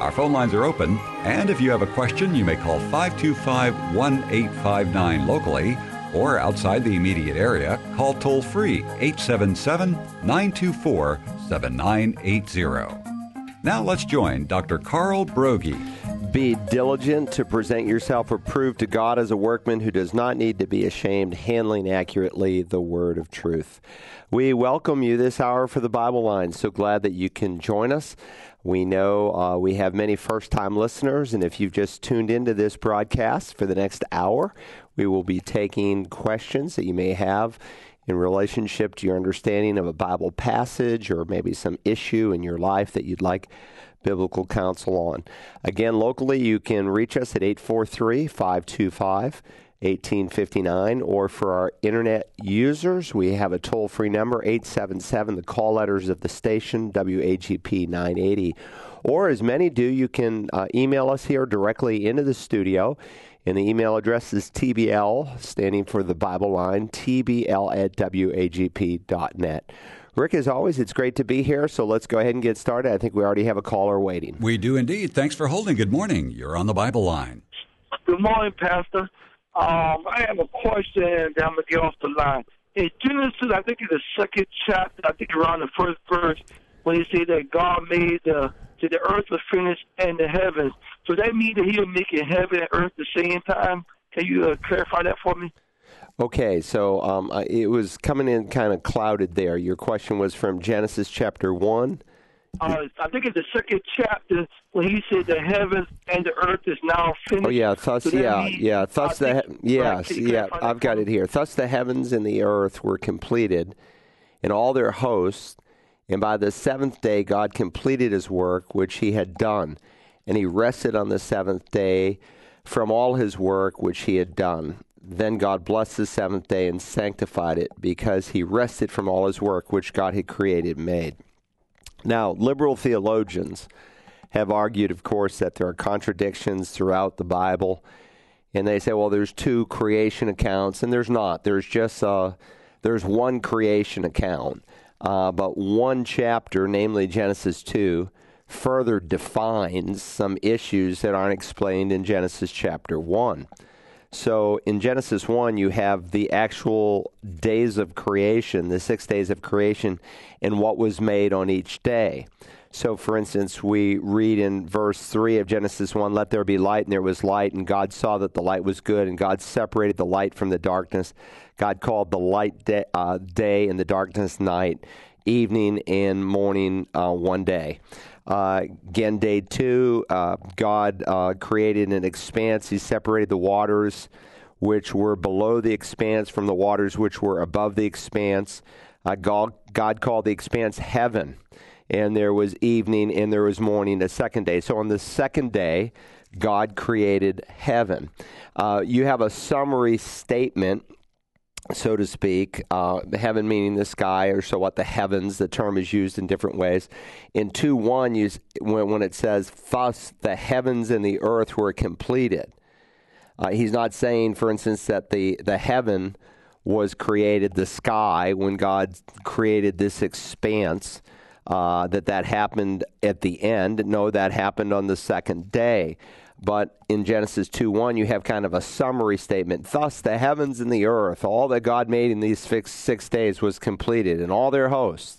Our phone lines are open, and if you have a question, you may call 525 1859 locally or outside the immediate area, call toll free 877 924 7980. Now let's join Dr. Carl Broggi. Be diligent to present yourself approved to God as a workman who does not need to be ashamed, handling accurately the word of truth. We welcome you this hour for the Bible line. So glad that you can join us. We know uh, we have many first time listeners, and if you've just tuned into this broadcast for the next hour, we will be taking questions that you may have in relationship to your understanding of a Bible passage or maybe some issue in your life that you'd like biblical counsel on. Again, locally, you can reach us at 843 525 1859, or for our internet users, we have a toll free number 877, the call letters of the station, WAGP 980. Or as many do, you can uh, email us here directly into the studio. And the email address is TBL, standing for the Bible line, TBL at WAGP.net. Rick, as always, it's great to be here. So let's go ahead and get started. I think we already have a caller waiting. We do indeed. Thanks for holding. Good morning. You're on the Bible line. Good morning, Pastor. Um, I have a question that I'm going to get off the line. In Genesis, I think in the second chapter, I think around the first verse, when he said that God made the, the earth was finished and the heavens. So that mean that he was making heaven and earth at the same time? Can you uh, clarify that for me? Okay, so um, it was coming in kind of clouded there. Your question was from Genesis chapter 1. Uh, I think it's the second chapter when he said the heavens and the earth is now finished. Oh yeah, thus so yeah, means, yeah, thus the he- yes, yeah, I've got it here. Thus the heavens and the earth were completed, and all their hosts, and by the seventh day God completed His work which He had done, and He rested on the seventh day from all His work which He had done. Then God blessed the seventh day and sanctified it, because he rested from all his work which God had created and made. Now, liberal theologians have argued, of course, that there are contradictions throughout the Bible. And they say, well, there's two creation accounts, and there's not. There's just uh, there's one creation account. Uh, but one chapter, namely Genesis 2, further defines some issues that aren't explained in Genesis chapter 1. So in Genesis 1, you have the actual days of creation, the six days of creation, and what was made on each day. So, for instance, we read in verse 3 of Genesis 1 Let there be light, and there was light, and God saw that the light was good, and God separated the light from the darkness. God called the light day, uh, day and the darkness night, evening and morning uh, one day. Uh, again, day two, uh, God uh, created an expanse. He separated the waters which were below the expanse from the waters which were above the expanse. Uh, God, God called the expanse heaven. And there was evening and there was morning the second day. So on the second day, God created heaven. Uh, you have a summary statement so to speak, uh, heaven meaning the sky, or so what the heavens, the term is used in different ways. In 2 1, you, when, when it says, Thus the heavens and the earth were completed, uh, he's not saying, for instance, that the, the heaven was created, the sky, when God created this expanse, uh, that that happened at the end. No, that happened on the second day. But in Genesis 2 1, you have kind of a summary statement. Thus, the heavens and the earth, all that God made in these six, six days was completed, and all their hosts.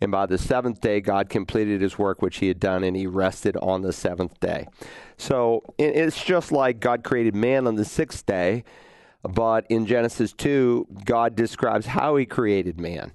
And by the seventh day, God completed his work which he had done, and he rested on the seventh day. So it's just like God created man on the sixth day, but in Genesis 2, God describes how he created man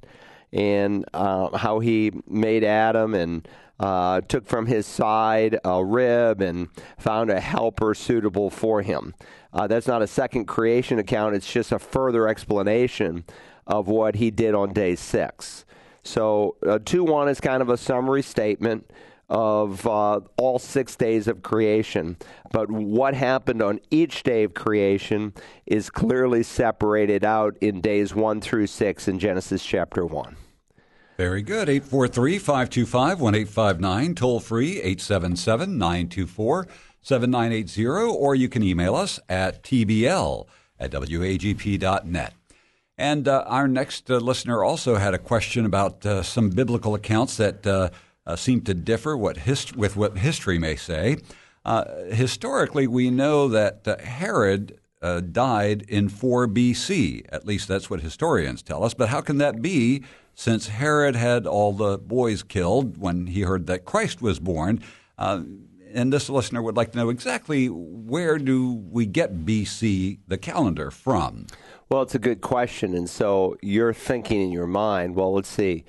and uh, how he made Adam and uh, took from his side a rib and found a helper suitable for him. Uh, that's not a second creation account, it's just a further explanation of what he did on day six. So, uh, 2 1 is kind of a summary statement of uh, all six days of creation. But what happened on each day of creation is clearly separated out in days 1 through 6 in Genesis chapter 1. Very good. 843 525 1859, toll free 877 924 7980, or you can email us at tbl at wagp.net. And uh, our next uh, listener also had a question about uh, some biblical accounts that uh, uh, seem to differ what hist- with what history may say. Uh, historically, we know that Herod died in 4 BC. At least that's what historians tell us. But how can that be since Herod had all the boys killed when he heard that Christ was born? and this listener would like to know exactly where do we get BC, the calendar, from? Well, it's a good question. And so you're thinking in your mind, well, let's see.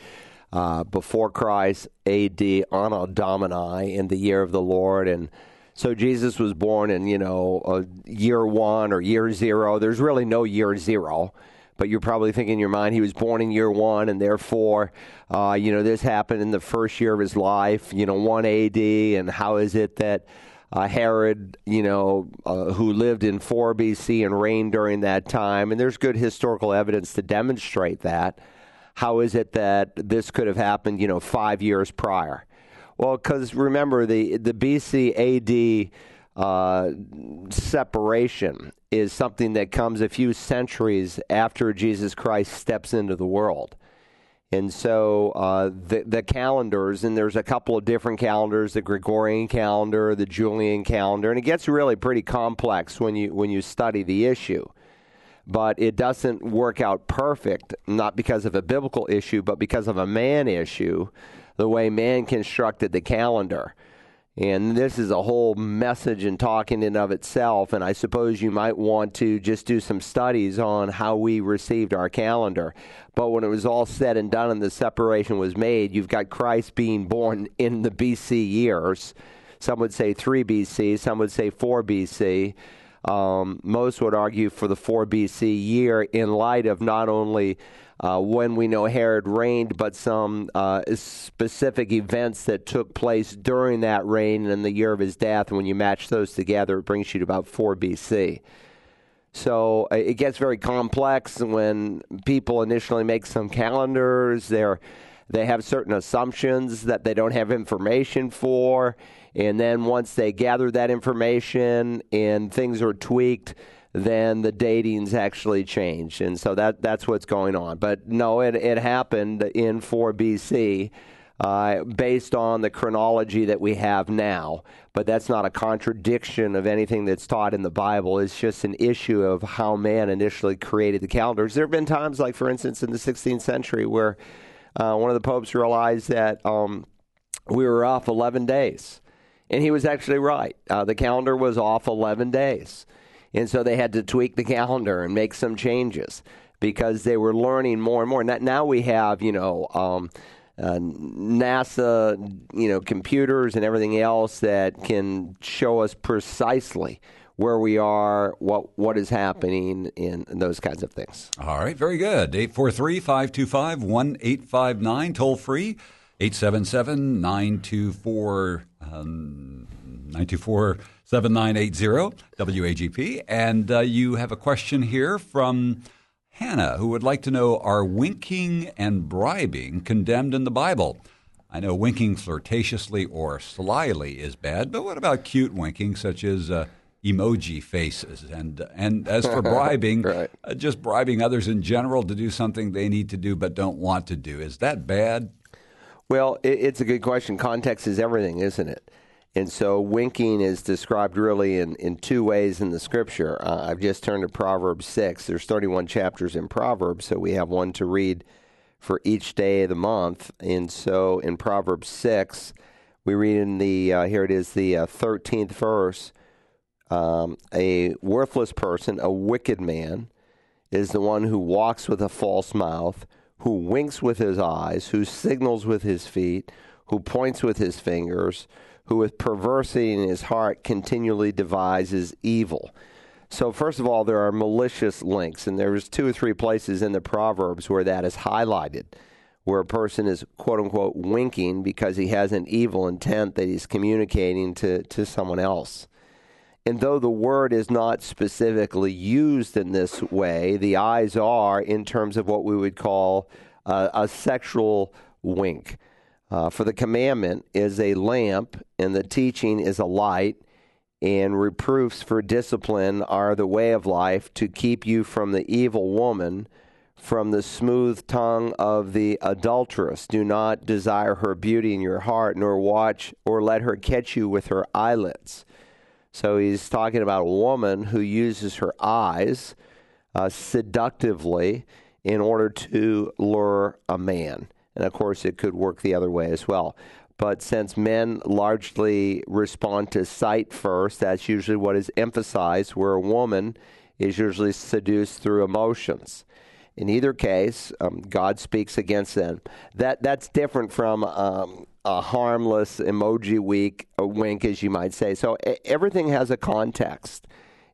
Uh, before Christ, AD, Anno Domini, in the year of the Lord. And so Jesus was born in, you know, uh, year one or year zero. There's really no year zero. But you're probably thinking in your mind he was born in year one, and therefore, uh, you know, this happened in the first year of his life, you know, 1 AD. And how is it that uh, Herod, you know, uh, who lived in 4 BC and reigned during that time. And there's good historical evidence to demonstrate that. How is it that this could have happened, you know, five years prior? Well, because remember, the, the BC AD uh, separation is something that comes a few centuries after Jesus Christ steps into the world. And so uh, the, the calendars, and there's a couple of different calendars: the Gregorian calendar, the Julian calendar, and it gets really pretty complex when you when you study the issue. But it doesn't work out perfect, not because of a biblical issue, but because of a man issue, the way man constructed the calendar. And this is a whole message and talk in and of itself. And I suppose you might want to just do some studies on how we received our calendar. But when it was all said and done and the separation was made, you've got Christ being born in the BC years. Some would say 3 BC, some would say 4 BC. Um, most would argue for the 4 BC year in light of not only uh, when we know Herod reigned, but some uh, specific events that took place during that reign and the year of his death. And when you match those together, it brings you to about 4 BC. So uh, it gets very complex when people initially make some calendars. They're they have certain assumptions that they don't have information for, and then once they gather that information and things are tweaked, then the datings actually change, and so that that's what's going on. But no, it it happened in 4 BC uh, based on the chronology that we have now. But that's not a contradiction of anything that's taught in the Bible. It's just an issue of how man initially created the calendars. There have been times, like for instance, in the 16th century, where uh, one of the popes realized that um, we were off 11 days. And he was actually right. Uh, the calendar was off 11 days. And so they had to tweak the calendar and make some changes because they were learning more and more. Now we have, you know, um, uh, NASA, you know, computers and everything else that can show us precisely where we are, what what is happening, in, those kinds of things. All right, very good. 843-525-1859, toll free, 877-924 um, 924 7980 WAGP. And uh, you have a question here from Hannah, who would like to know Are winking and bribing condemned in the Bible? I know winking flirtatiously or slyly is bad, but what about cute winking, such as uh, emoji faces? And and as for bribing, right. uh, just bribing others in general to do something they need to do but don't want to do, is that bad? Well, it, it's a good question. Context is everything, isn't it? And so winking is described really in, in two ways in the scripture. Uh, I've just turned to Proverbs 6. There's 31 chapters in Proverbs, so we have one to read for each day of the month. And so in Proverbs 6, we read in the, uh, here it is, the uh, 13th verse um, a worthless person, a wicked man, is the one who walks with a false mouth, who winks with his eyes, who signals with his feet, who points with his fingers who with perversity in his heart continually devises evil. So, first of all, there are malicious links, and there's two or three places in the Proverbs where that is highlighted, where a person is quote unquote winking because he has an evil intent that he's communicating to, to someone else. And though the word is not specifically used in this way, the eyes are in terms of what we would call uh, a sexual wink. Uh, for the commandment is a lamp, and the teaching is a light, and reproofs for discipline are the way of life to keep you from the evil woman from the smooth tongue of the adulteress. Do not desire her beauty in your heart, nor watch or let her catch you with her eyelids. So he's talking about a woman who uses her eyes uh, seductively in order to lure a man. And of course, it could work the other way as well. But since men largely respond to sight first, that's usually what is emphasized, where a woman is usually seduced through emotions. In either case, um, God speaks against them. That that's different from um, a harmless emoji week, a wink, as you might say. So everything has a context,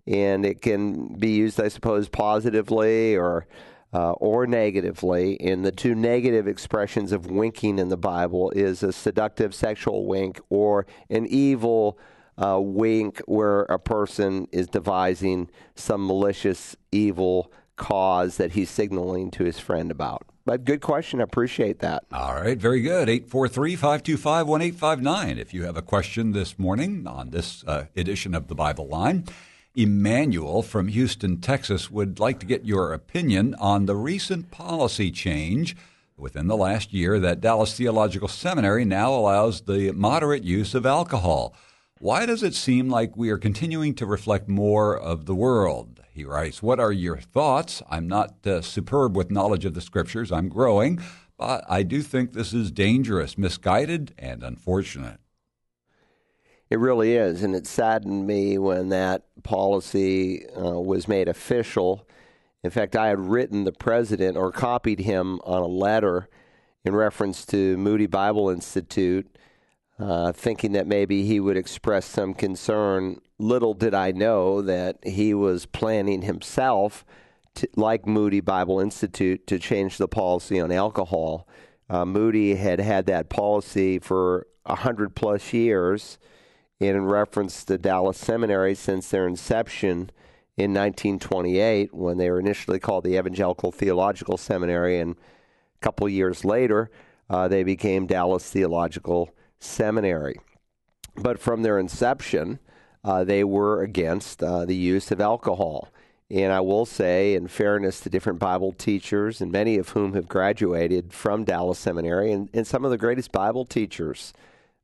and it can be used, I suppose, positively or uh, or negatively. And the two negative expressions of winking in the Bible is a seductive sexual wink or an evil. Uh, wink where a person is devising some malicious evil cause that he's signaling to his friend about. But good question. I appreciate that. All right. Very good. 843 525 1859. If you have a question this morning on this uh, edition of the Bible Line, Emmanuel from Houston, Texas would like to get your opinion on the recent policy change within the last year that Dallas Theological Seminary now allows the moderate use of alcohol. Why does it seem like we are continuing to reflect more of the world? He writes, What are your thoughts? I'm not uh, superb with knowledge of the scriptures, I'm growing, but I do think this is dangerous, misguided, and unfortunate. It really is, and it saddened me when that policy uh, was made official. In fact, I had written the president or copied him on a letter in reference to Moody Bible Institute, uh, thinking that maybe he would express some concern little did I know that he was planning himself, to, like Moody Bible Institute, to change the policy on alcohol. Uh, Moody had had that policy for a hundred plus years, in reference to Dallas Seminary since their inception in 1928, when they were initially called the Evangelical Theological Seminary, and a couple years later, uh, they became Dallas Theological Seminary. But from their inception, uh, they were against uh, the use of alcohol. And I will say, in fairness to different Bible teachers, and many of whom have graduated from Dallas Seminary, and, and some of the greatest Bible teachers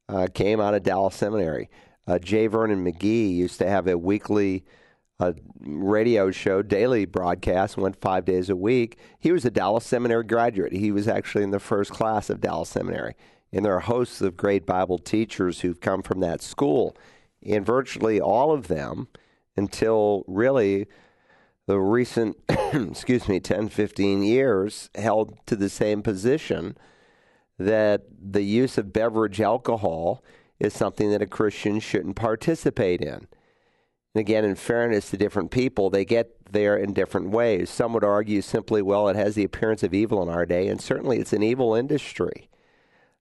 uh, came out of Dallas Seminary. Uh, J. Vernon McGee used to have a weekly uh, radio show, daily broadcast, went five days a week. He was a Dallas Seminary graduate. He was actually in the first class of Dallas Seminary. And there are hosts of great Bible teachers who've come from that school and virtually all of them until really the recent, excuse me, 10, 15 years held to the same position that the use of beverage alcohol is something that a Christian shouldn't participate in. And again, in fairness to different people, they get there in different ways. Some would argue simply, well, it has the appearance of evil in our day, and certainly it's an evil industry.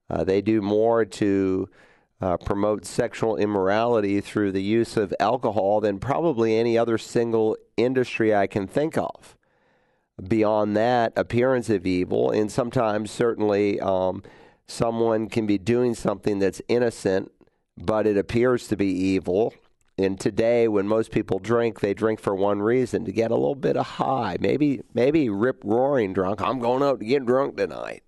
Uh, they do more to uh, promote sexual immorality through the use of alcohol than probably any other single industry I can think of. Beyond that, appearance of evil, and sometimes certainly um, someone can be doing something that's innocent, but it appears to be evil. And today, when most people drink, they drink for one reason to get a little bit of high. Maybe, maybe rip roaring drunk. I'm going out to get drunk tonight.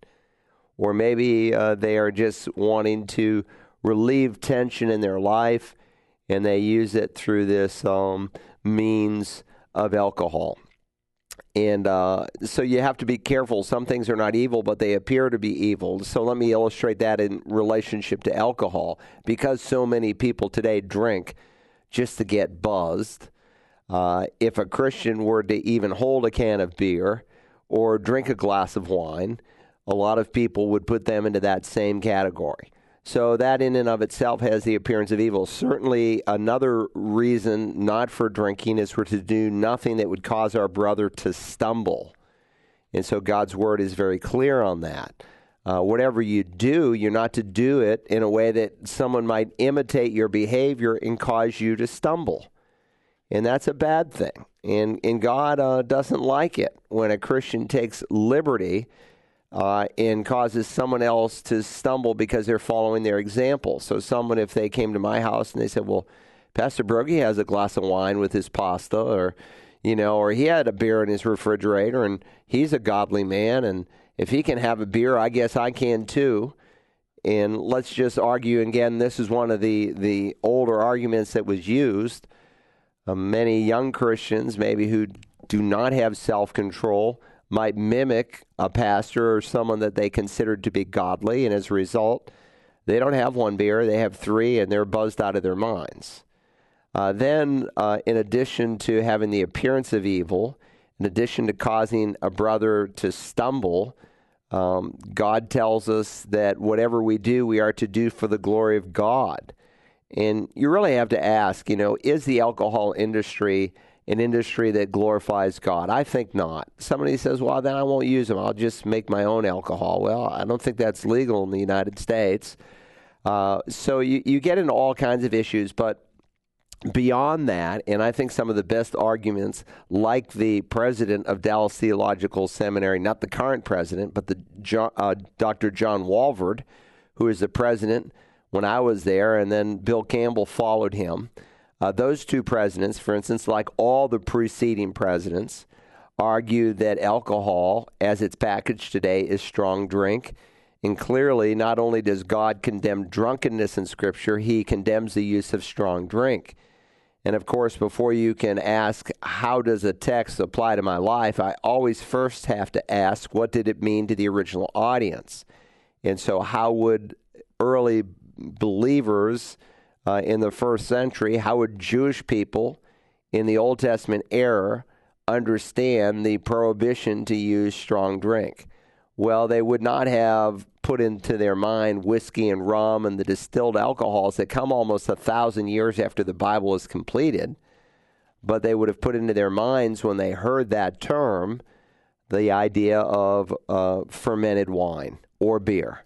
Or maybe uh, they are just wanting to relieve tension in their life, and they use it through this um, means of alcohol. And uh, so you have to be careful. Some things are not evil, but they appear to be evil. So let me illustrate that in relationship to alcohol. Because so many people today drink just to get buzzed, uh, if a Christian were to even hold a can of beer or drink a glass of wine, a lot of people would put them into that same category. So that in and of itself has the appearance of evil. Certainly, another reason not for drinking is for to do nothing that would cause our brother to stumble. And so God's word is very clear on that. uh, whatever you do, you're not to do it in a way that someone might imitate your behavior and cause you to stumble. And that's a bad thing. And, and God uh, doesn't like it when a Christian takes liberty uh, and causes someone else to stumble because they're following their example. So, someone, if they came to my house and they said, Well, Pastor Broggi has a glass of wine with his pasta, or, you know, or he had a beer in his refrigerator and he's a godly man and if he can have a beer, I guess I can too. And let's just argue again. This is one of the the older arguments that was used. Uh, many young Christians, maybe who do not have self control, might mimic a pastor or someone that they considered to be godly, and as a result, they don't have one beer; they have three, and they're buzzed out of their minds. Uh, then, uh, in addition to having the appearance of evil, in addition to causing a brother to stumble, um, God tells us that whatever we do, we are to do for the glory of God. And you really have to ask, you know, is the alcohol industry an industry that glorifies God? I think not. Somebody says, well, then I won't use them. I'll just make my own alcohol. Well, I don't think that's legal in the United States. Uh, so you, you get into all kinds of issues, but beyond that, and I think some of the best arguments, like the president of Dallas Theological Seminary, not the current president, but the uh, Dr. John Walvoord, who is the president when I was there, and then Bill Campbell followed him. Uh, those two presidents, for instance, like all the preceding presidents, argue that alcohol, as it's packaged today, is strong drink. And clearly, not only does God condemn drunkenness in Scripture, He condemns the use of strong drink. And of course, before you can ask, how does a text apply to my life, I always first have to ask, what did it mean to the original audience? And so, how would early believers uh, in the first century, how would Jewish people in the Old Testament era understand the prohibition to use strong drink? Well, they would not have put into their mind whiskey and rum and the distilled alcohols that come almost a thousand years after the Bible is completed. But they would have put into their minds when they heard that term the idea of uh, fermented wine or beer.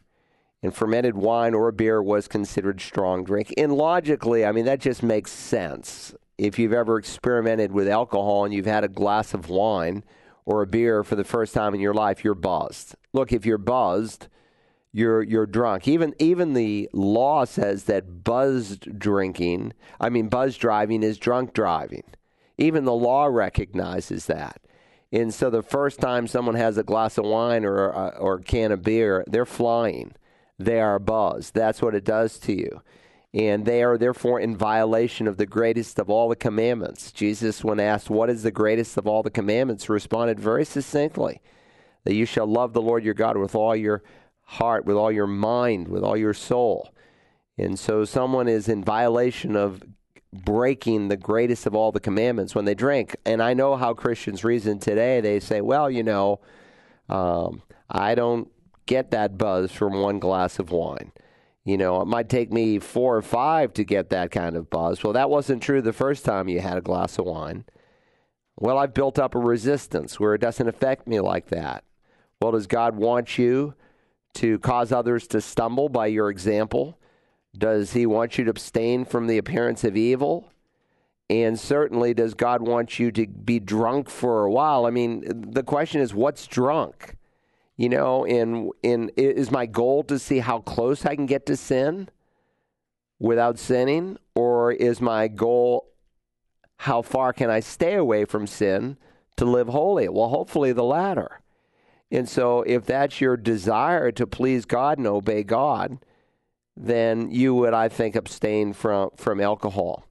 And fermented wine or beer was considered strong drink. And logically, I mean, that just makes sense. If you've ever experimented with alcohol and you've had a glass of wine or a beer for the first time in your life, you're buzzed. Look, if you're buzzed, you're you're drunk. Even even the law says that buzzed drinking, I mean buzz driving is drunk driving. Even the law recognizes that. And so the first time someone has a glass of wine or or a can of beer, they're flying. They are buzzed. That's what it does to you. And they are therefore in violation of the greatest of all the commandments. Jesus, when asked, What is the greatest of all the commandments, responded very succinctly that you shall love the Lord your God with all your heart, with all your mind, with all your soul. And so someone is in violation of breaking the greatest of all the commandments when they drink. And I know how Christians reason today. They say, well, you know, um, I don't get that buzz from one glass of wine. You know, it might take me four or five to get that kind of buzz. Well, that wasn't true the first time you had a glass of wine. Well, I've built up a resistance where it doesn't affect me like that. Well, does God want you to cause others to stumble by your example? Does he want you to abstain from the appearance of evil? And certainly, does God want you to be drunk for a while? I mean, the question is, what's drunk? You know, and, and is my goal to see how close I can get to sin without sinning? Or is my goal, how far can I stay away from sin to live holy? Well, hopefully the latter. And so, if that's your desire to please God and obey God, then you would, I think, abstain from, from alcohol.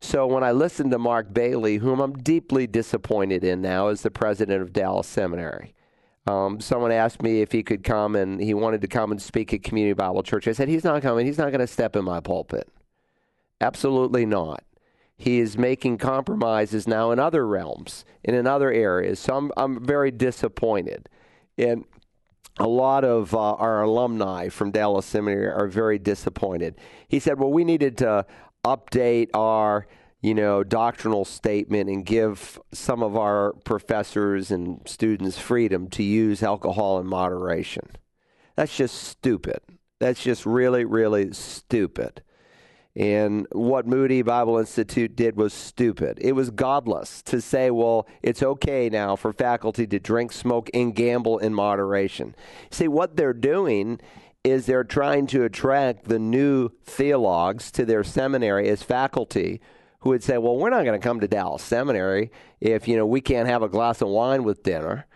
So, when I listened to Mark Bailey, whom I'm deeply disappointed in now as the president of Dallas Seminary, um, someone asked me if he could come and he wanted to come and speak at Community Bible Church. I said, He's not coming. He's not going to step in my pulpit. Absolutely not. He is making compromises now in other realms and in other areas. So I'm, I'm very disappointed. And a lot of uh, our alumni from Dallas Seminary are very disappointed. He said, "Well, we needed to update our, you know, doctrinal statement and give some of our professors and students freedom to use alcohol in moderation." That's just stupid. That's just really, really stupid. And what Moody Bible Institute did was stupid. It was godless to say, well, it's okay now for faculty to drink, smoke, and gamble in moderation. See, what they're doing is they're trying to attract the new theologues to their seminary as faculty who would say, well, we're not going to come to Dallas Seminary if, you know, we can't have a glass of wine with dinner.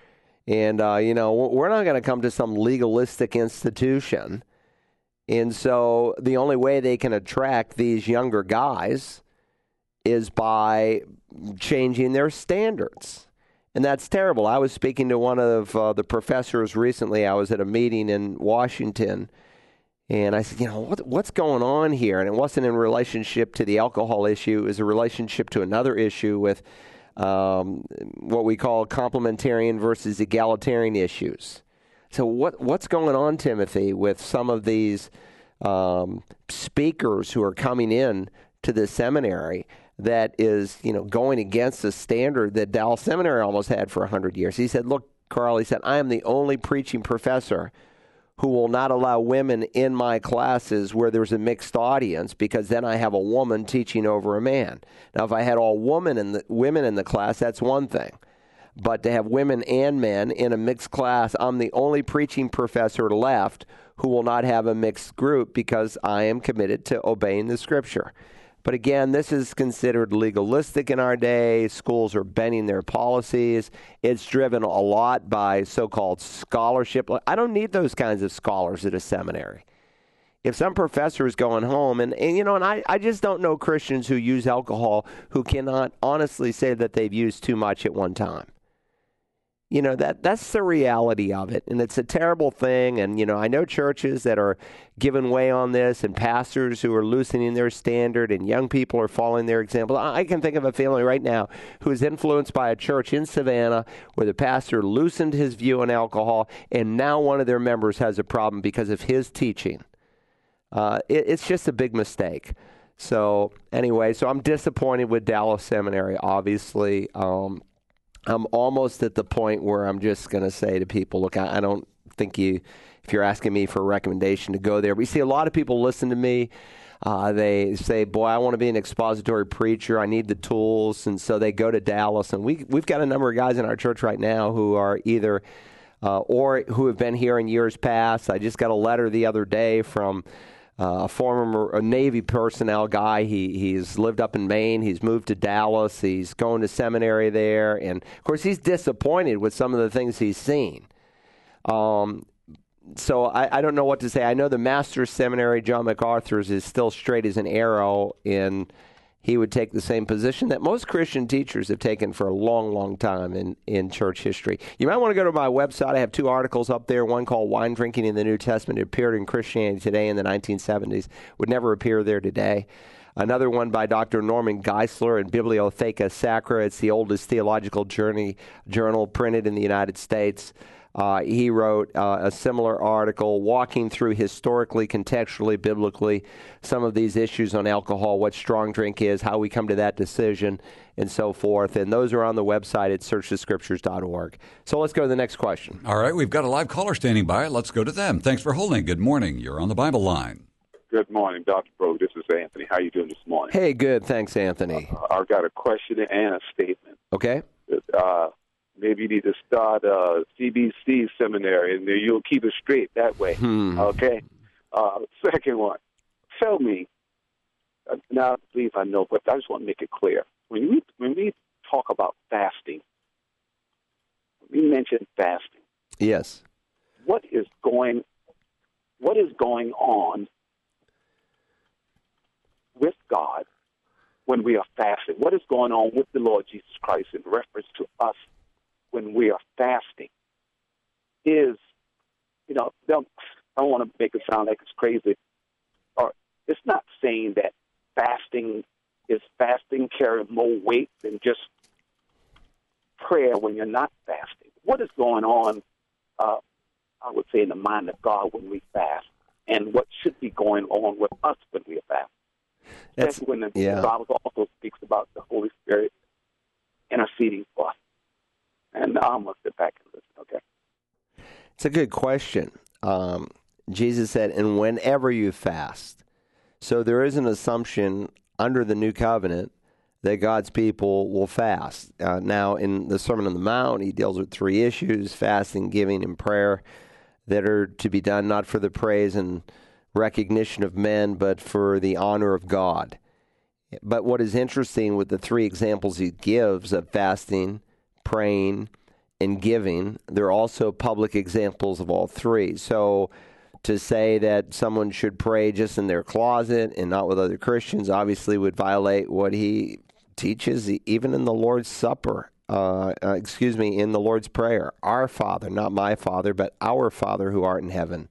And, uh, you know, we're not going to come to some legalistic institution and so the only way they can attract these younger guys is by changing their standards. And that's terrible. I was speaking to one of uh, the professors recently. I was at a meeting in Washington. And I said, you know, what, what's going on here? And it wasn't in relationship to the alcohol issue. It was a relationship to another issue with um, what we call complementarian versus egalitarian issues. So what what's going on, Timothy, with some of these um, speakers who are coming in to the seminary that is, you know, going against the standard that Dallas Seminary almost had for hundred years? He said, "Look, Carl," he said, "I am the only preaching professor." Who will not allow women in my classes where there's a mixed audience because then I have a woman teaching over a man. Now, if I had all women in the women in the class, that's one thing. But to have women and men in a mixed class, I'm the only preaching professor left who will not have a mixed group because I am committed to obeying the scripture. But again, this is considered legalistic in our day. Schools are bending their policies. It's driven a lot by so called scholarship. I don't need those kinds of scholars at a seminary. If some professor is going home, and, and you know, and I, I just don't know Christians who use alcohol who cannot honestly say that they've used too much at one time you know that that's the reality of it and it's a terrible thing and you know i know churches that are giving way on this and pastors who are loosening their standard and young people are following their example. I can think of a family right now who is influenced by a church in savannah where the pastor loosened his view on alcohol and now one of their members has a problem because of his teaching. Uh, it, it's just a big mistake. So anyway so i'm disappointed with dallas seminary obviously um, I'm almost at the point where I'm just going to say to people, look, I, I, don't think you, if you're asking me for a recommendation to go there, but you see a lot of people listen to me. Uh, they say, boy, I want to be an expository preacher. I need the tools. And so they go to Dallas. And we, we've got a number of guys in our church right now who are either, uh, or who have been here in years past. I just got a letter the other day from, uh, a former a Navy personnel guy. He he's lived up in Maine. He's moved to Dallas. He's going to seminary there, and of course he's disappointed with some of the things he's seen. Um, so I, I don't know what to say. I know the Master's Seminary, John MacArthur's, is still straight as an arrow in he would take the same position that most Christian teachers have taken for a long, long time in, in church history. You might want to go to my website. I have two articles up there. One called Wine Drinking in the New Testament. It appeared in Christianity Today in the 1970s, would never appear there today. Another one by Dr. Norman Geisler in Bibliotheca Sacra. It's the oldest theological journey, journal printed in the United States. Uh, he wrote uh, a similar article walking through historically, contextually, biblically some of these issues on alcohol, what strong drink is, how we come to that decision, and so forth. And those are on the website at searchthescriptures.org. So let's go to the next question. All right, we've got a live caller standing by. Let's go to them. Thanks for holding. Good morning. You're on the Bible line. Good morning, Dr. Bro. This is Anthony. How are you doing this morning? Hey, good. Thanks, Anthony. Uh, I've got a question and a statement. Okay. Uh, maybe you need to start a CBC seminary, and you'll keep it straight that way. Hmm. Okay. Uh, second one, tell me. Uh, now, I believe I know, but I just want to make it clear. When we when we talk about fasting, we mention fasting. Yes. What is going What is going on with God when we are fasting? What is going on with the Lord Jesus Christ in reference to us when we are fasting is, you know, don't, I don't want to make it sound like it's crazy, or it's not saying that fasting is fasting carrying more weight than just prayer when you're not fasting. What is going on, uh, I would say, in the mind of God when we fast, and what should be going on with us when we fast? Especially when the yeah. Bible also speaks about the Holy Spirit interceding for us. And I'm going to sit back and listen, okay? It's a good question. um, Jesus said, and whenever you fast. So there is an assumption under the new covenant that God's people will fast. Uh, now, in the Sermon on the Mount, he deals with three issues fasting, giving, and prayer that are to be done not for the praise and recognition of men, but for the honor of God. But what is interesting with the three examples he gives of fasting, praying, and giving, they're also public examples of all three. So to say that someone should pray just in their closet and not with other Christians obviously would violate what he teaches even in the Lord's Supper. Uh, uh, excuse me, in the Lord's Prayer, our Father, not my Father, but our Father who art in heaven,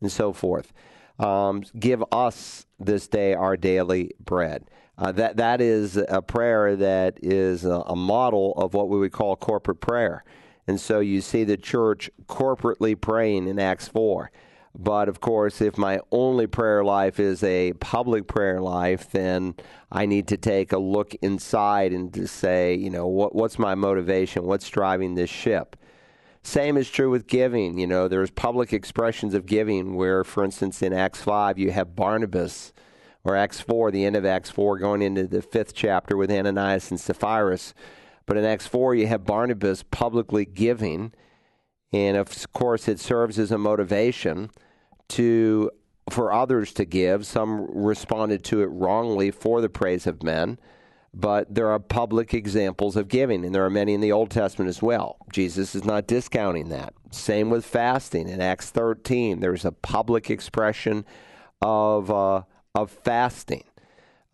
and so forth. Um, give us this day our daily bread. Uh, that that is a prayer that is a, a, model of what we would call corporate prayer, and so you see the church corporately praying in Acts four. But of course, if my only prayer life is a public prayer life, then I need to take a look inside and to say, you know, what, what's my motivation? What's driving this ship? Same is true with giving. You know, there's public expressions of giving where, for instance, in Acts 5, you have Barnabas, or Acts 4, the end of Acts 4, going into the fifth chapter with Ananias and Sapphira. But in Acts 4, you have Barnabas publicly giving. And of course, it serves as a motivation to for others to give. Some responded to it wrongly for the praise of men, but there are public examples of giving, and there are many in the Old Testament as well. Jesus is not discounting that. Same with fasting in Acts 13. There's a public expression of uh, of fasting.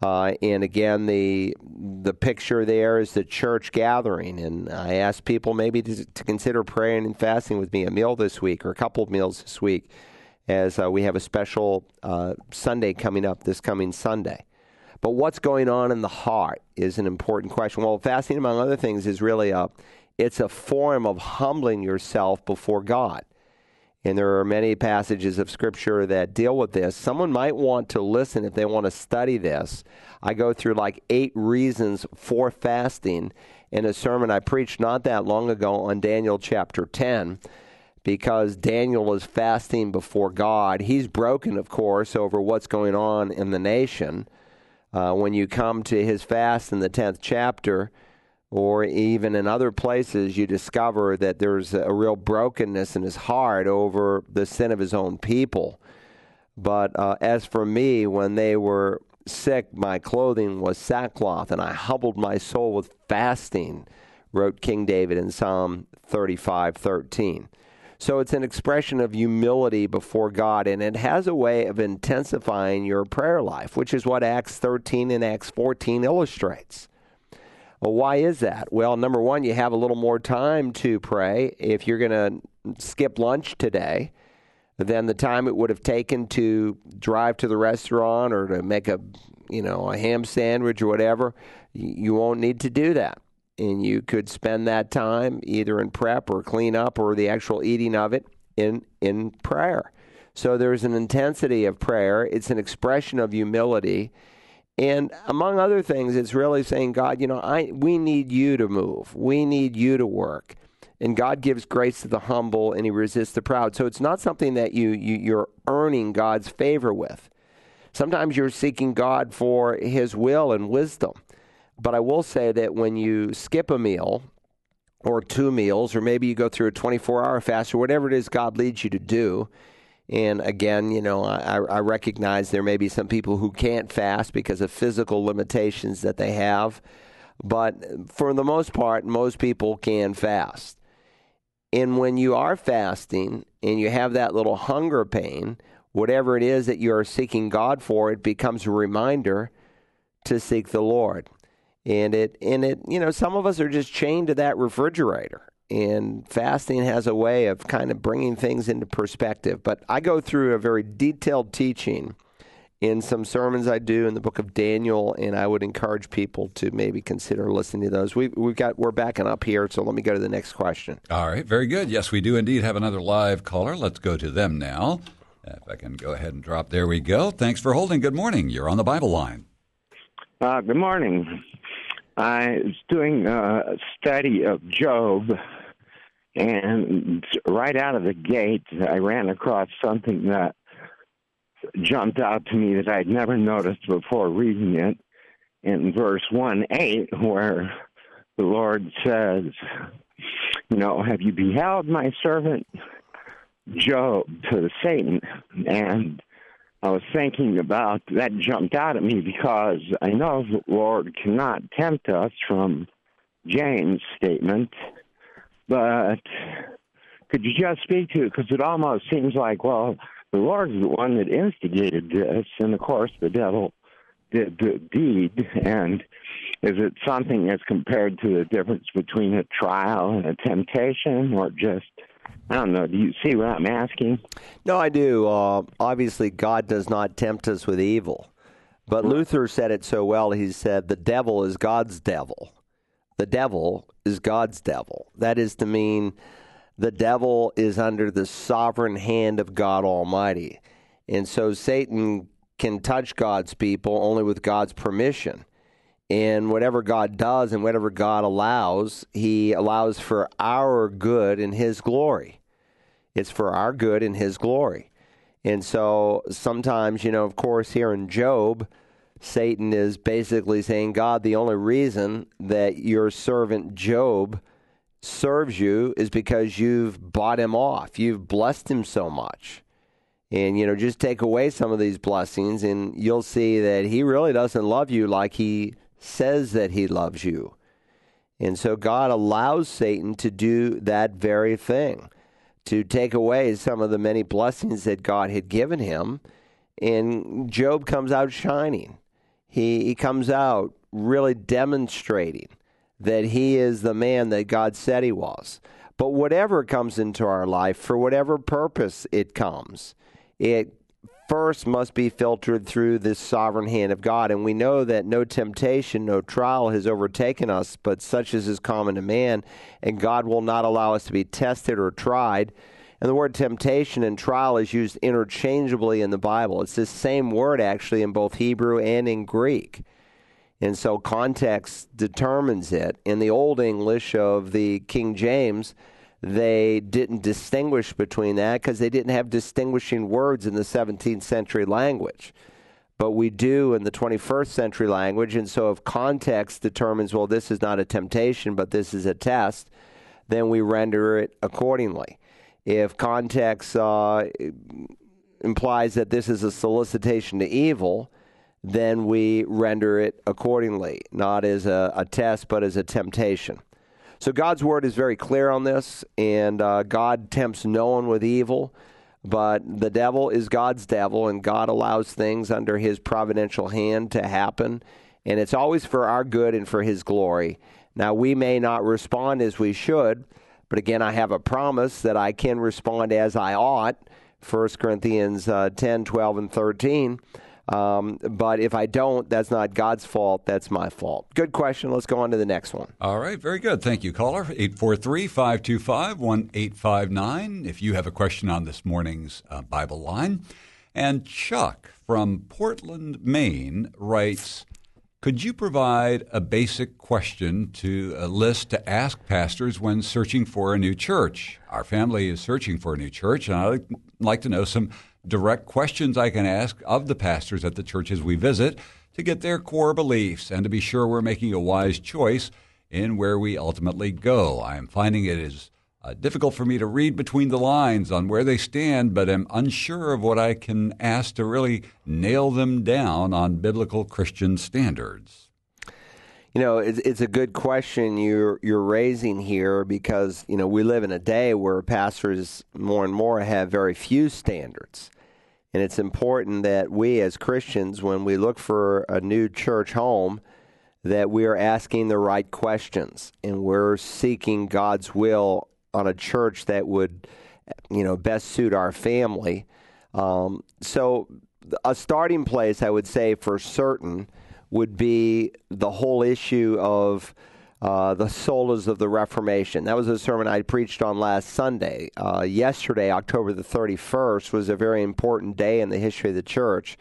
Uh, and again, the the picture there is the church gathering. And I ask people maybe to, to consider praying and fasting with me a meal this week or a couple of meals this week as uh, we have a special uh, Sunday coming up this coming Sunday. But what's going on in the heart is an important question. Well, fasting, among other things, is really a it's a form of humbling yourself before God. And there are many passages of Scripture that deal with this. Someone might want to listen if they want to study this. I go through like eight reasons for fasting in a sermon I preached not that long ago on Daniel chapter 10 because Daniel is fasting before God. He's broken, of course, over what's going on in the nation. Uh, when you come to his fast in the 10th chapter, or even in other places, you discover that there's a real brokenness in his heart over the sin of his own people. But uh, as for me, when they were sick, my clothing was sackcloth, and I humbled my soul with fasting, wrote King David in Psalm 35 13. So it's an expression of humility before God, and it has a way of intensifying your prayer life, which is what Acts 13 and Acts 14 illustrates. Well, why is that? Well, number one, you have a little more time to pray. If you're going to skip lunch today, then the time it would have taken to drive to the restaurant or to make a, you know, a ham sandwich or whatever, you won't need to do that and you could spend that time either in prep or cleanup or the actual eating of it in in prayer. So there's an intensity of prayer. It's an expression of humility. And among other things, it's really saying, God, you know, I we need you to move. We need you to work. And God gives grace to the humble and he resists the proud. So it's not something that you, you you're earning God's favor with. Sometimes you're seeking God for his will and wisdom. But I will say that when you skip a meal or two meals, or maybe you go through a 24 hour fast or whatever it is God leads you to do, and again, you know, I, I recognize there may be some people who can't fast because of physical limitations that they have. But for the most part, most people can fast. And when you are fasting and you have that little hunger pain, whatever it is that you're seeking God for, it becomes a reminder to seek the Lord and it and it you know some of us are just chained to that refrigerator and fasting has a way of kind of bringing things into perspective. But i go through a very detailed teaching in some sermons i do in the book of daniel and i would encourage people to maybe consider listening to those. We, we've got we're backing up here so let me go to the next question. All right very good. Yes we do indeed have another live caller. Let's go to them now. If i can go ahead and drop there we go. Thanks for holding. Good morning. You're on the bible line. Uh, good morning. I was doing a study of Job And right out of the gate, I ran across something that jumped out to me that I'd never noticed before reading it in verse 1 8, where the Lord says, You know, have you beheld my servant Job to Satan? And I was thinking about that jumped out at me because I know the Lord cannot tempt us from James' statement, but could you just speak to it? Because it almost seems like, well, the Lord is the one that instigated this, and of course the devil did the deed. And is it something as compared to the difference between a trial and a temptation, or just I don't know. Do you see what I'm asking? No, I do. Uh, obviously, God does not tempt us with evil. But Luther said it so well. He said, The devil is God's devil. The devil is God's devil. That is to mean the devil is under the sovereign hand of God Almighty. And so Satan can touch God's people only with God's permission. And whatever God does and whatever God allows, He allows for our good and His glory. It's for our good and His glory. And so sometimes, you know, of course, here in Job, Satan is basically saying, God, the only reason that your servant Job serves you is because you've bought him off. You've blessed him so much. And, you know, just take away some of these blessings, and you'll see that he really doesn't love you like he says that he loves you. And so God allows Satan to do that very thing, to take away some of the many blessings that God had given him. And Job comes out shining. He, he comes out really demonstrating that he is the man that God said he was. But whatever comes into our life, for whatever purpose it comes, it first must be filtered through this sovereign hand of God. And we know that no temptation, no trial has overtaken us, but such as is common to man, and God will not allow us to be tested or tried. And the word temptation and trial is used interchangeably in the Bible. It's the same word actually in both Hebrew and in Greek. And so context determines it. In the Old English of the King James, they didn't distinguish between that because they didn't have distinguishing words in the 17th century language. But we do in the 21st century language. And so if context determines, well, this is not a temptation, but this is a test, then we render it accordingly. If context uh, implies that this is a solicitation to evil, then we render it accordingly, not as a, a test, but as a temptation. So God's word is very clear on this, and uh, God tempts no one with evil, but the devil is God's devil, and God allows things under his providential hand to happen, and it's always for our good and for his glory. Now, we may not respond as we should, but again, I have a promise that I can respond as I ought. 1 Corinthians uh, 10, 12, and 13. Um, but if I don't, that's not God's fault. That's my fault. Good question. Let's go on to the next one. All right. Very good. Thank you, caller. 843 525 1859. If you have a question on this morning's uh, Bible line. And Chuck from Portland, Maine writes Could you provide a basic question to a list to ask pastors when searching for a new church? Our family is searching for a new church, and I'd like to know some direct questions I can ask of the pastors at the churches we visit to get their core beliefs and to be sure we're making a wise choice in where we ultimately go. I am finding it is uh, difficult for me to read between the lines on where they stand, but am unsure of what I can ask to really nail them down on biblical Christian standards. You know, it's, it's a good question you're you're raising here because you know we live in a day where pastors more and more have very few standards. And it's important that we as Christians, when we look for a new church home, that we are asking the right questions and we're seeking God's will on a church that would, you know, best suit our family. Um, so, a starting place, I would say, for certain, would be the whole issue of uh, the solas of the Reformation. That was a sermon I preached on last Sunday. Uh, yesterday, October the 31st, was a very important day in the history of the church.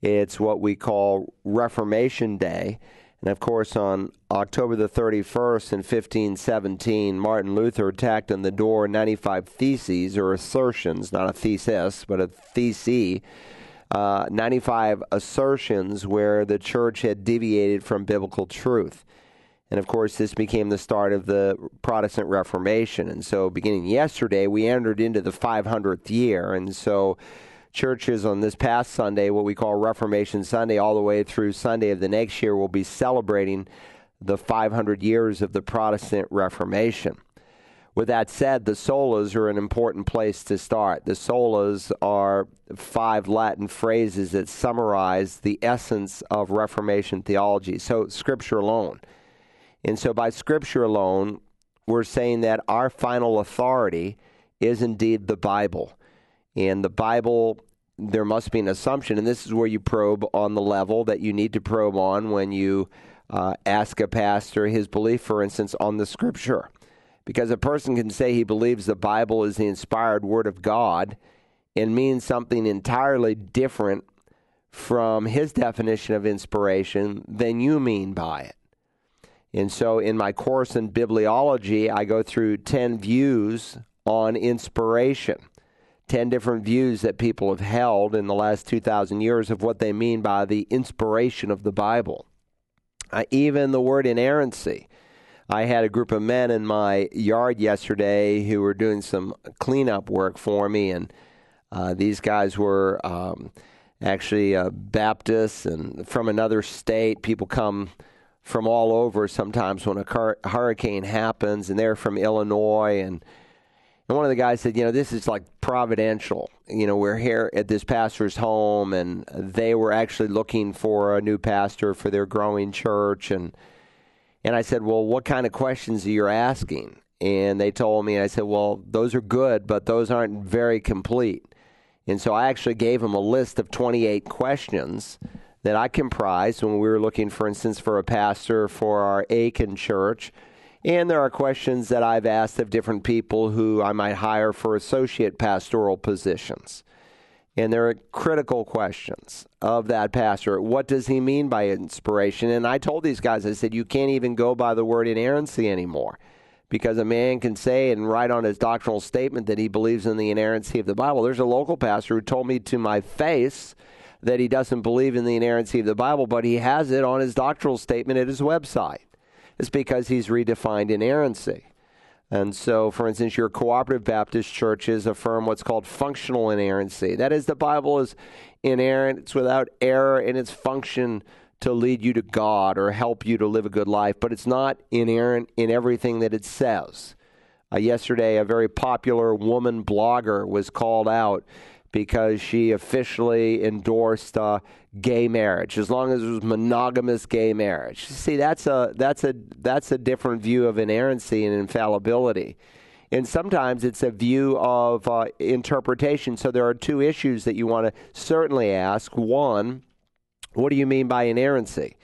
It's what we call Reformation Day. And of course, on October the 31st in 1517, Martin Luther attacked on the door 95 theses or assertions, not a thesis, but a thesis, uh, 95 assertions where the church had deviated from biblical truth. And of course, this became the start of the Protestant Reformation. And so, beginning yesterday, we entered into the 500th year. And so, churches on this past Sunday, what we call Reformation Sunday, all the way through Sunday of the next year, will be celebrating the 500 years of the Protestant Reformation. With that said, the solas are an important place to start. The solas are five Latin phrases that summarize the essence of Reformation theology. So, Scripture alone. And so, by Scripture alone, we're saying that our final authority is indeed the Bible. And the Bible, there must be an assumption, and this is where you probe on the level that you need to probe on when you uh, ask a pastor his belief, for instance, on the Scripture. Because a person can say he believes the Bible is the inspired Word of God and means something entirely different from his definition of inspiration than you mean by it. And so in my course in bibliology, I go through 10 views on inspiration. 10 different views that people have held in the last 2,000 years of what they mean by the inspiration of the Bible. Uh, even the word inerrancy. I had a group of men in my yard yesterday who were doing some cleanup work for me, and uh, these guys were um, actually uh, Baptists and from another state. People come from all over sometimes when a car- hurricane happens, and they're from Illinois and and one of the guys said, you know, this is like providential. You know, we're here at this pastor's home, and they were actually looking for a new pastor for their growing church. And and I said, well, what kind of questions are you asking? And they told me, and I said, well, those are good, but those aren't very complete. And so I actually gave them a list of 28 questions that I comprised when we were looking, for instance, for a pastor for our Aiken church and there are questions that I've asked of different people who I might hire for associate pastoral positions. And there are critical questions of that pastor. What does he mean by inspiration? And I told these guys, I said, you can't even go by the word inerrancy anymore because a man can say and write on his doctrinal statement that he believes in the inerrancy of the Bible. There's a local pastor who told me to my face that he doesn't believe in the inerrancy of the Bible, but he has it on his doctrinal statement at his website is because he's redefined inerrancy. And so, for instance, your cooperative Baptist churches affirm what's called functional inerrancy. That is, the Bible is inerrant, it's without error in its function to lead you to God or help you to live a good life, but it's not inerrant in everything that it says. Uh, yesterday, a very popular woman blogger was called out because she officially endorsed uh, gay marriage, as long as it was monogamous gay marriage. See, that's a that's a that's a different view of inerrancy and infallibility. And sometimes it's a view of uh, interpretation. So there are two issues that you want to certainly ask. One, what do you mean by inerrancy?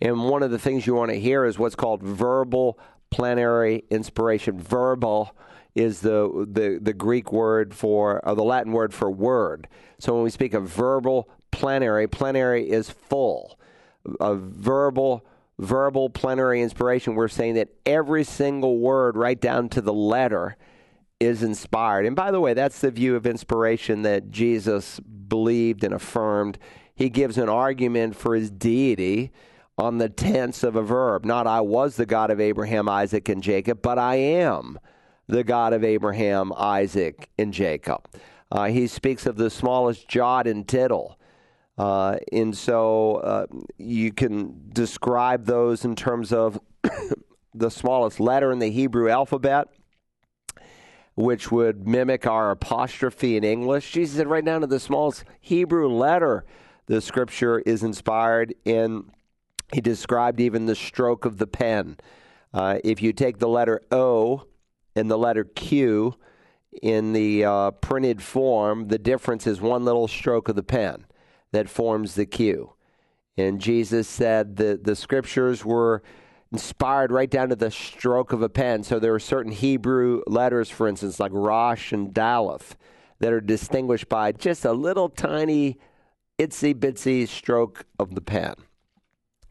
And one of the things you want to hear is what's called verbal plenary inspiration. Verbal is the, the, the Greek word for, or the Latin word for word. So when we speak of verbal plenary, plenary is full. A verbal, verbal plenary inspiration, we're saying that every single word, right down to the letter, is inspired. And by the way, that's the view of inspiration that Jesus believed and affirmed. He gives an argument for his deity on the tense of a verb. Not I was the God of Abraham, Isaac, and Jacob, but I am the God of Abraham, Isaac, and Jacob. Uh, he speaks of the smallest jot and tittle. Uh, and so uh, you can describe those in terms of the smallest letter in the Hebrew alphabet, which would mimic our apostrophe in English. Jesus said, right down to the smallest Hebrew letter, the scripture is inspired in. He described even the stroke of the pen. Uh, if you take the letter O, and the letter Q in the uh, printed form, the difference is one little stroke of the pen that forms the Q. And Jesus said that the scriptures were inspired right down to the stroke of a pen. So there are certain Hebrew letters, for instance, like Rosh and Daleth, that are distinguished by just a little tiny itsy bitsy stroke of the pen.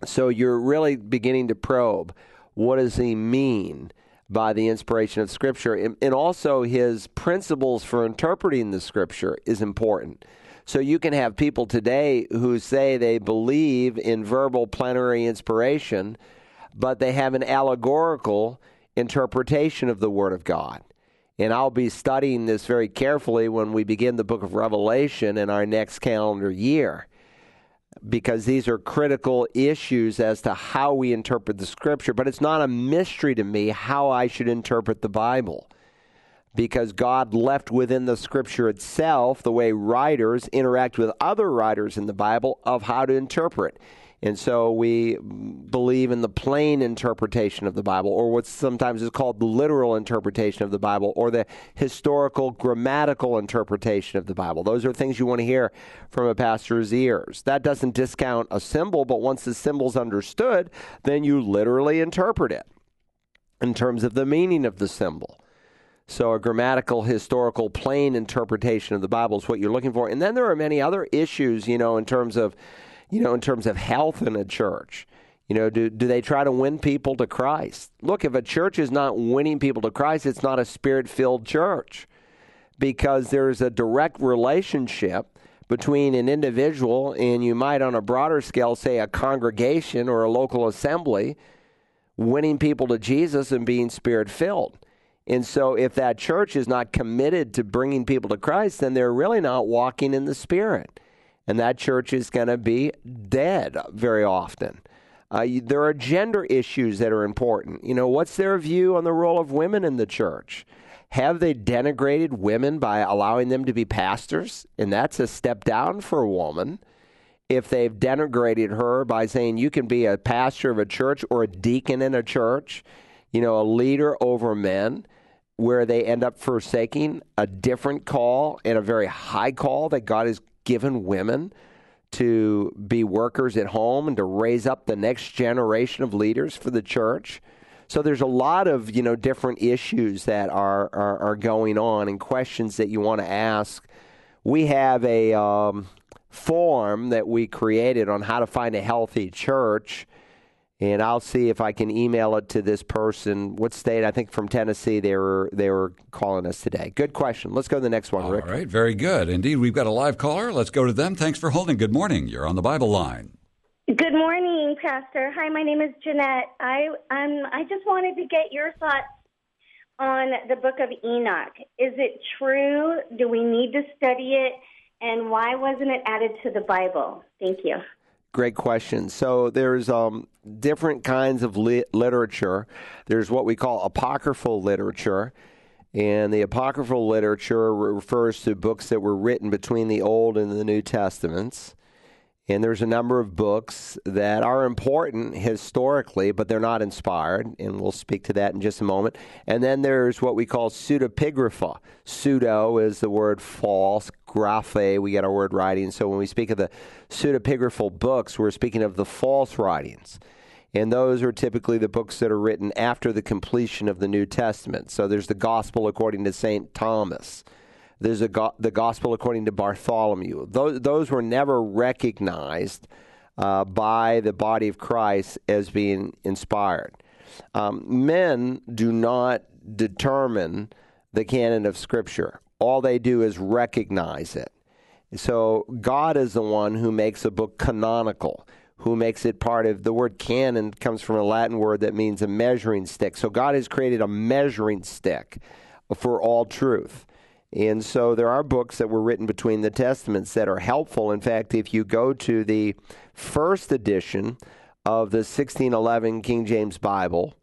So you're really beginning to probe what does he mean by the inspiration of Scripture, and, and also his principles for interpreting the Scripture is important. So you can have people today who say they believe in verbal plenary inspiration, but they have an allegorical interpretation of the Word of God. And I'll be studying this very carefully when we begin the book of Revelation in our next calendar year because these are critical issues as to how we interpret the scripture. But it's not a mystery to me how I should interpret the Bible because God left within the scripture itself the way writers interact with other writers in the Bible of how to interpret. And so we believe in the plain interpretation of the Bible, or what sometimes is called the literal interpretation of the Bible, or the historical grammatical interpretation of the Bible. Those are things you want to hear from a pastor's ears. That doesn't discount a symbol, but once the symbol's understood, then you literally interpret it in terms of the meaning of the symbol. So, a grammatical, historical, plain interpretation of the Bible is what you're looking for. And then there are many other issues, you know, in terms of you know, in terms of health in a church. You know, do, do they try to win people to Christ? Look, if a church is not winning people to Christ, it's not a spirit filled church because there's a direct relationship between an individual and you might, on a broader scale, say a congregation or a local assembly, winning people to Jesus and being spirit filled. And so, if that church is not committed to bringing people to Christ, then they're really not walking in the Spirit and that church is going to be dead very often. Uh, there are gender issues that are important. You know, what's their view on the role of women in the church? Have they denigrated women by allowing them to be pastors? And that's a step down for a woman. If they've denigrated her by saying you can be a pastor of a church or a deacon in a church, you know, a leader over men, where they end up forsaking a different call and a very high call that God has given women to be workers at home and to raise up the next generation of leaders for the church. So there's a lot of you know different issues that are are, are going on and questions that you want to ask. We have a um, form that we created on how to find a healthy church and I'll see if I can email it to this person. What state? I think from Tennessee. They were they were calling us today. Good question. Let's go to the next one, Rick. All right, very good indeed. We've got a live caller. Let's go to them. Thanks for holding. Good morning. You're on the Bible line. Good morning, Pastor. Hi, my name is Jeanette. I um I just wanted to get your thoughts on the Book of Enoch. Is it true? Do we need to study it? And why wasn't it added to the Bible? Thank you. Great question. So there's um, different kinds of li- literature. There's what we call apocryphal literature, and the apocryphal literature refers to books that were written between the Old and the New Testaments. And there's a number of books that are important historically, but they're not inspired. And we'll speak to that in just a moment. And then there's what we call pseudepigrapha. Pseudo is the word false. Graphe, we get our word writing. So when we speak of the pseudepigraphal books, we're speaking of the false writings. And those are typically the books that are written after the completion of the New Testament. So there's the Gospel according to St. Thomas. There's a go- the Gospel according to Bartholomew. Those, those were never recognized uh, by the body of Christ as being inspired. Um, men do not determine the canon of Scripture, all they do is recognize it. So God is the one who makes a book canonical, who makes it part of the word canon comes from a Latin word that means a measuring stick. So God has created a measuring stick for all truth. And so there are books that were written between the Testaments that are helpful. In fact, if you go to the first edition of the 1611 King James Bible,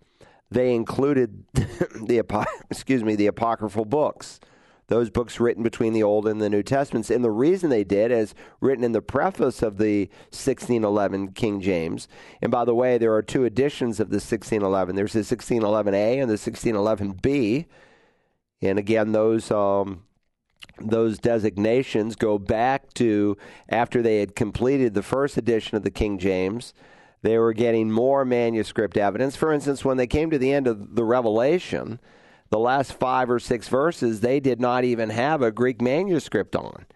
they included the excuse me the apocryphal books. Those books written between the Old and the New Testaments. And the reason they did is written in the preface of the 1611 King James. And by the way, there are two editions of the 1611. There's the 1611A and the 1611B and again, those um, those designations go back to after they had completed the first edition of the King James. They were getting more manuscript evidence. For instance, when they came to the end of the Revelation, the last five or six verses, they did not even have a Greek manuscript on.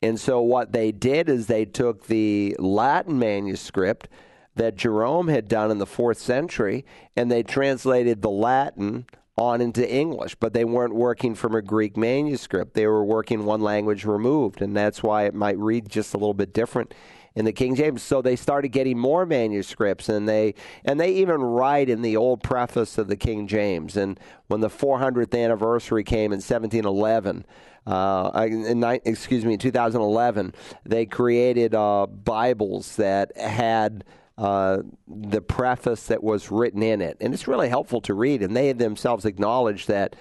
And so what they did is they took the Latin manuscript that Jerome had done in the fourth century, and they translated the Latin on into English, but they weren't working from a Greek manuscript. They were working one language removed, and that's why it might read just a little bit different in the King James. So they started getting more manuscripts, and they and they even write in the old preface of the King James. And when the 400th anniversary came in 1711. Uh, in, excuse me, in 2011, they created uh, Bibles that had uh, the preface that was written in it. And it's really helpful to read. And they themselves acknowledge that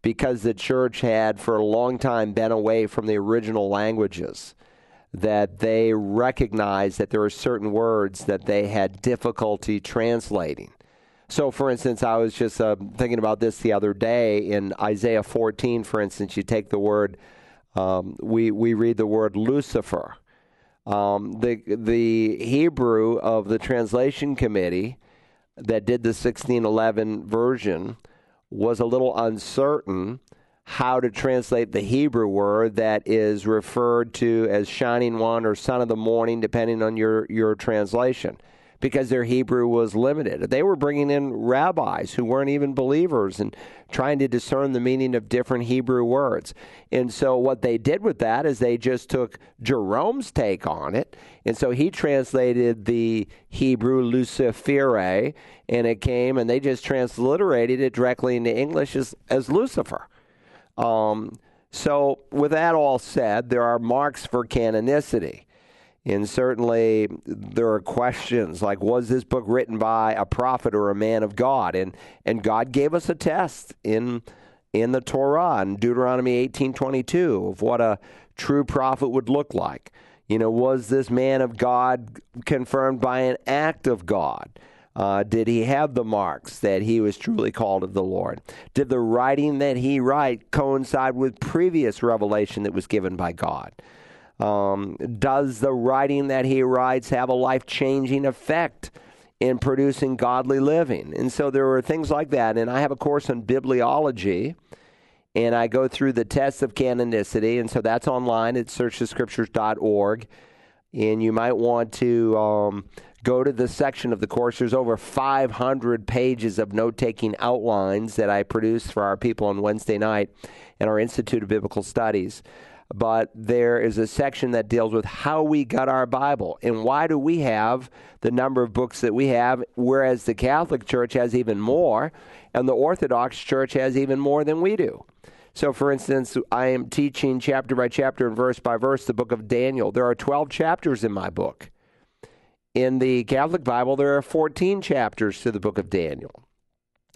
because the church had for a long time been away from the original languages, that they recognized that there are certain words that they had difficulty translating. So, for instance, I was just uh, thinking about this the other day in Isaiah 14, for instance, you take the word, um, we, we read the word Lucifer. Um, the the Hebrew of the translation committee that did the 1611 version was a little uncertain how to translate the Hebrew word that is referred to as shining one or son of the morning, depending on your, your translation because their Hebrew was limited. They were bringing in rabbis who weren't even believers and trying to discern the meaning of different Hebrew words. And so what they did with that is they just took Jerome's take on it. And so he translated the Hebrew Lucifere and it came and they just transliterated it directly into English as, as Lucifer. Um, so, with that all said, there are marks for canonicity. And certainly there are questions like, was this book written by a prophet or a man of God? And and God gave us a test in in the Torah in Deuteronomy 18:22 of what a true prophet would look like. You know, was this man of God confirmed by an act of God? Uh, did he have the marks that he was truly called of the Lord? Did the writing that he write coincide with previous revelation that was given by God? Um, does the writing that he writes have a life changing effect in producing godly living? And so there are things like that. And I have a course on bibliology, and I go through the tests of canonicity. And so that's online at searchthescriptures.org. And you might want to um, go to the section of the course. There's over 500 pages of note taking outlines that I produce for our people on Wednesday night in our Institute of Biblical Studies but there is a section that deals with how we got our Bible and why do we have the number of books that we have, whereas the Catholic Church has even more and the Orthodox Church has even more than we do. So, for instance, I am teaching chapter by chapter and verse by verse the book of Daniel. There are 12 chapters in my book. In the Catholic Bible, there are 14 chapters to the book of Daniel.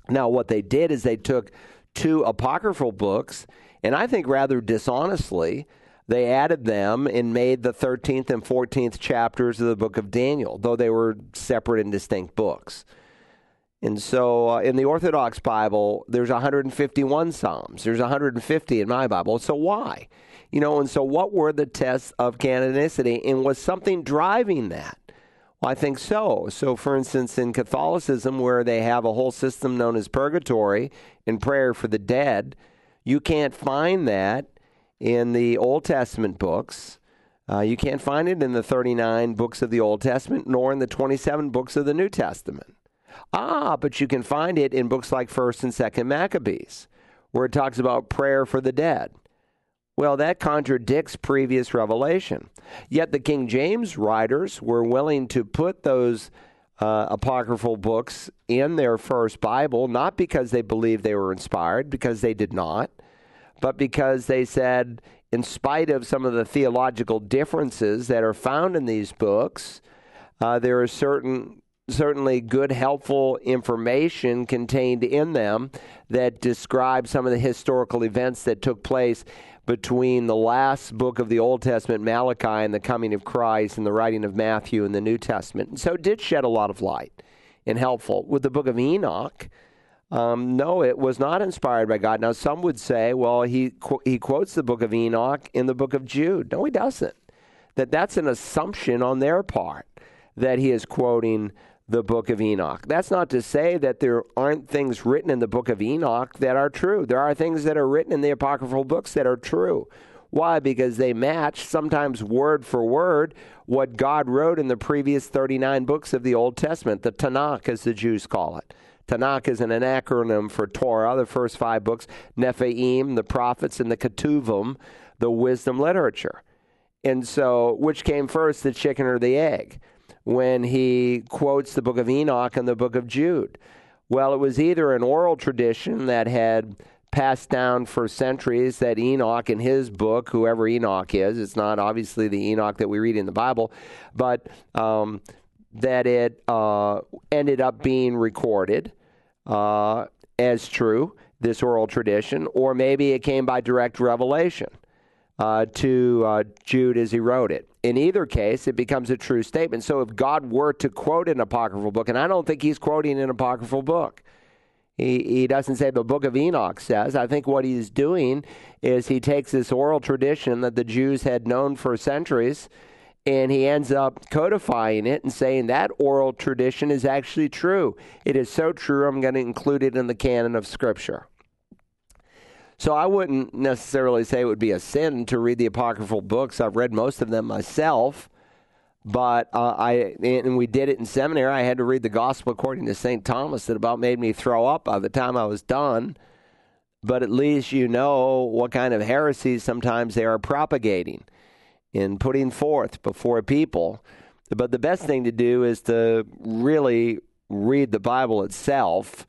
Now, what they did is they took two apocryphal books and I think rather dishonestly, they added them and made the 13th and 14th chapters of the book of Daniel, though they were separate and distinct books. And so uh, in the Orthodox Bible, there's 151 Psalms. There's 150 in my Bible. So why? You know, and so what were the tests of canonicity? And was something driving that? Well, I think so. So, for instance, in Catholicism, where they have a whole system known as purgatory and prayer for the dead, you can't find that in the Old Testament books. Uh, you can't find it in the 39 books of the Old Testament, nor in the 27 books of the New Testament. Ah, but you can find it in books like 1st and 2nd Maccabees, where it talks about prayer for the dead. Well, that contradicts previous revelation. Yet the King James writers were willing to put those uh, apocryphal books in their first Bible, not because they believed they were inspired, because they did not, but because they said, in spite of some of the theological differences that are found in these books, uh, there is certain certainly good, helpful information contained in them that describe some of the historical events that took place between the last book of the Old Testament, Malachi, and the coming of Christ and the writing of Matthew in the New Testament. And so it did shed a lot of light and helpful. With the book of Enoch, um, no, it was not inspired by God. Now, some would say, well, he, qu- he quotes the book of Enoch in the book of Jude. No, he doesn't. That that's an assumption on their part that he is quoting the book of Enoch. That's not to say that there aren't things written in the book of Enoch that are true. There are things that are written in the apocryphal books that are true. Why? Because they match, sometimes word for word, what God wrote in the previous 39 books of the Old Testament, the Tanakh, as the Jews call it. Tanakh is an acronym for Torah, the first five books, Nevi'im, the prophets, and the Ketuvim, the wisdom literature. And so, which came first, the chicken or the egg? When he quotes the book of Enoch and the book of Jude. Well, it was either an oral tradition that had passed down for centuries that Enoch in his book, whoever Enoch is, it's not obviously the Enoch that we read in the Bible, but um, that it uh, ended up being recorded uh, as true, this oral tradition, or maybe it came by direct revelation uh, to uh, Jude as he wrote it. In either case, it becomes a true statement. So if God were to quote an apocryphal book, and I don't think he's quoting an apocryphal book, he, he doesn't say the book of Enoch says. I think what he's doing is he takes this oral tradition that the Jews had known for centuries and he ends up codifying it and saying that oral tradition is actually true. It is so true, I'm going to include it in the canon of Scripture. So I wouldn't necessarily say it would be a sin to read the apocryphal books. I've read most of them myself. But uh, I and we did it in seminary. I had to read the Gospel according to St. Thomas. That about made me throw up by the time I was done. But at least you know what kind of heresies sometimes they are propagating and putting forth before people. But the best thing to do is to really read the Bible itself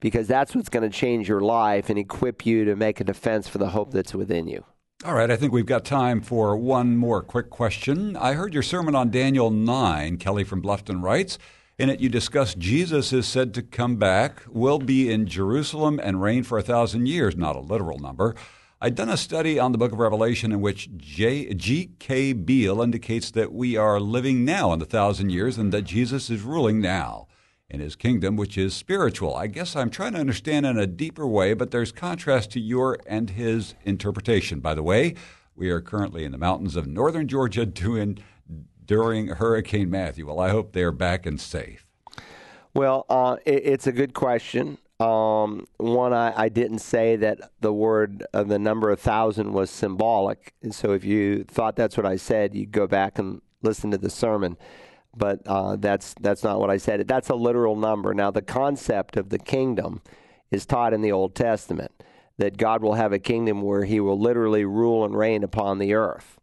because that's what's going to change your life and equip you to make a defense for the hope that's within you. All right, I think we've got time for one more quick question. I heard your sermon on Daniel 9. Kelly from Bluffton writes In it, you discuss Jesus is said to come back, will be in Jerusalem, and reign for a thousand years, not a literal number. I'd done a study on the book of Revelation in which G.K. Beale indicates that we are living now in the thousand years and that Jesus is ruling now in his kingdom, which is spiritual. I guess I'm trying to understand in a deeper way, but there's contrast to your and his interpretation. By the way, we are currently in the mountains of northern Georgia doing during Hurricane Matthew. Well, I hope they're back and safe. Well, uh, it, it's a good question. Um, one, I, I, didn't say that the word, uh, the number of thousand was symbolic. And so if you thought that's what I said, you go back and listen to the sermon but uh, that's that's not what I said. That's a literal number. Now, the concept of the kingdom is taught in the Old Testament that God will have a kingdom where He will literally rule and reign upon the earth.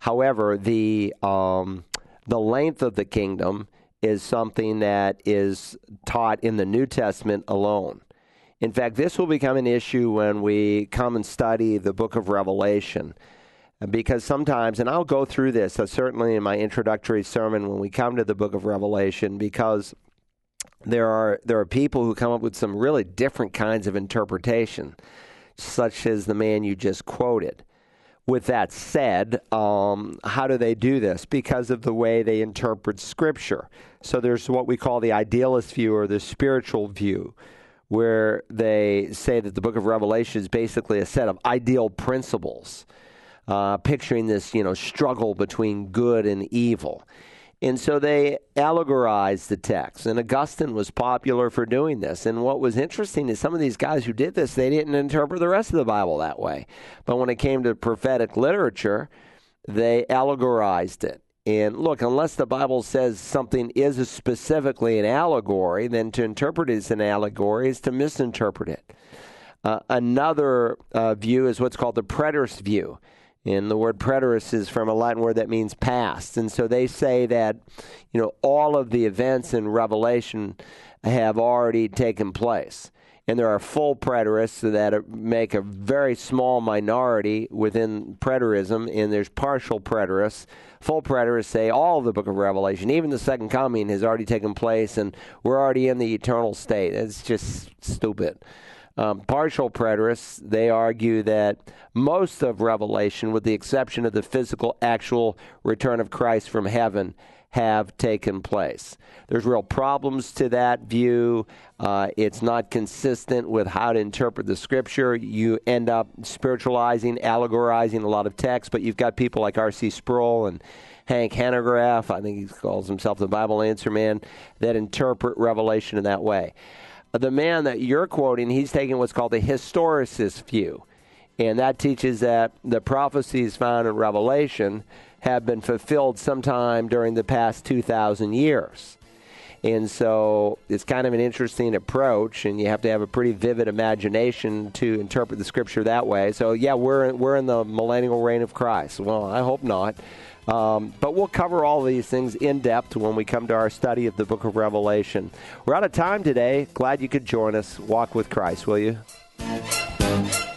However, the um, the length of the kingdom is something that is taught in the New Testament alone. In fact, this will become an issue when we come and study the book of Revelation because sometimes, and I'll go through this uh, certainly in my introductory sermon when we come to the book of Revelation, because there are there are people who come up with some really different kinds of interpretation, such as the man you just quoted. With that said, um, how do they do this? Because of the way they interpret Scripture. So there's what we call the idealist view or the spiritual view, where they say that the book of Revelation is basically a set of ideal principles uh, picturing this, you know, struggle between good and evil. And so they allegorized the text. And Augustine was popular for doing this. And what was interesting is some of these guys who did this, they didn't interpret the rest of the Bible that way. But when it came to prophetic literature, they allegorized it. And look, unless the Bible says something is specifically an allegory, then to interpret it as an allegory is to misinterpret it. Uh, another uh, view is what's called the preterist view. And the word preterist is from a Latin word that means past. And so they say that, you know, all of the events in Revelation have already taken place. And there are full preterists that make a very small minority within preterism, and there's partial preterists. Full preterists say all of the book of Revelation, even the second coming, has already taken place, and we're already in the eternal state. It's just stupid. Um, partial preterists, they argue that most of Revelation, with the exception of the physical, actual return of Christ from heaven, have taken place. There's real problems to that view. Uh, it's not consistent with how to interpret the scripture. You end up spiritualizing, allegorizing a lot of text, but you've got people like R.C. Sproul and Hank Hanegraaff, I think he calls himself the Bible answer man, that interpret Revelation in that way the man that you're quoting, he's taking what's called the historicist view. And that teaches that the prophecies found in Revelation have been fulfilled sometime during the past 2,000 years. And so it's kind of an interesting approach, and you have to have a pretty vivid imagination to interpret the scripture that way. So, yeah, we're, we're in the millennial reign of Christ. Well, I hope not. Um, but we'll cover all these things in depth when we come to our study of the book of Revelation. We're out of time today. Glad you could join us. Walk with Christ, will you?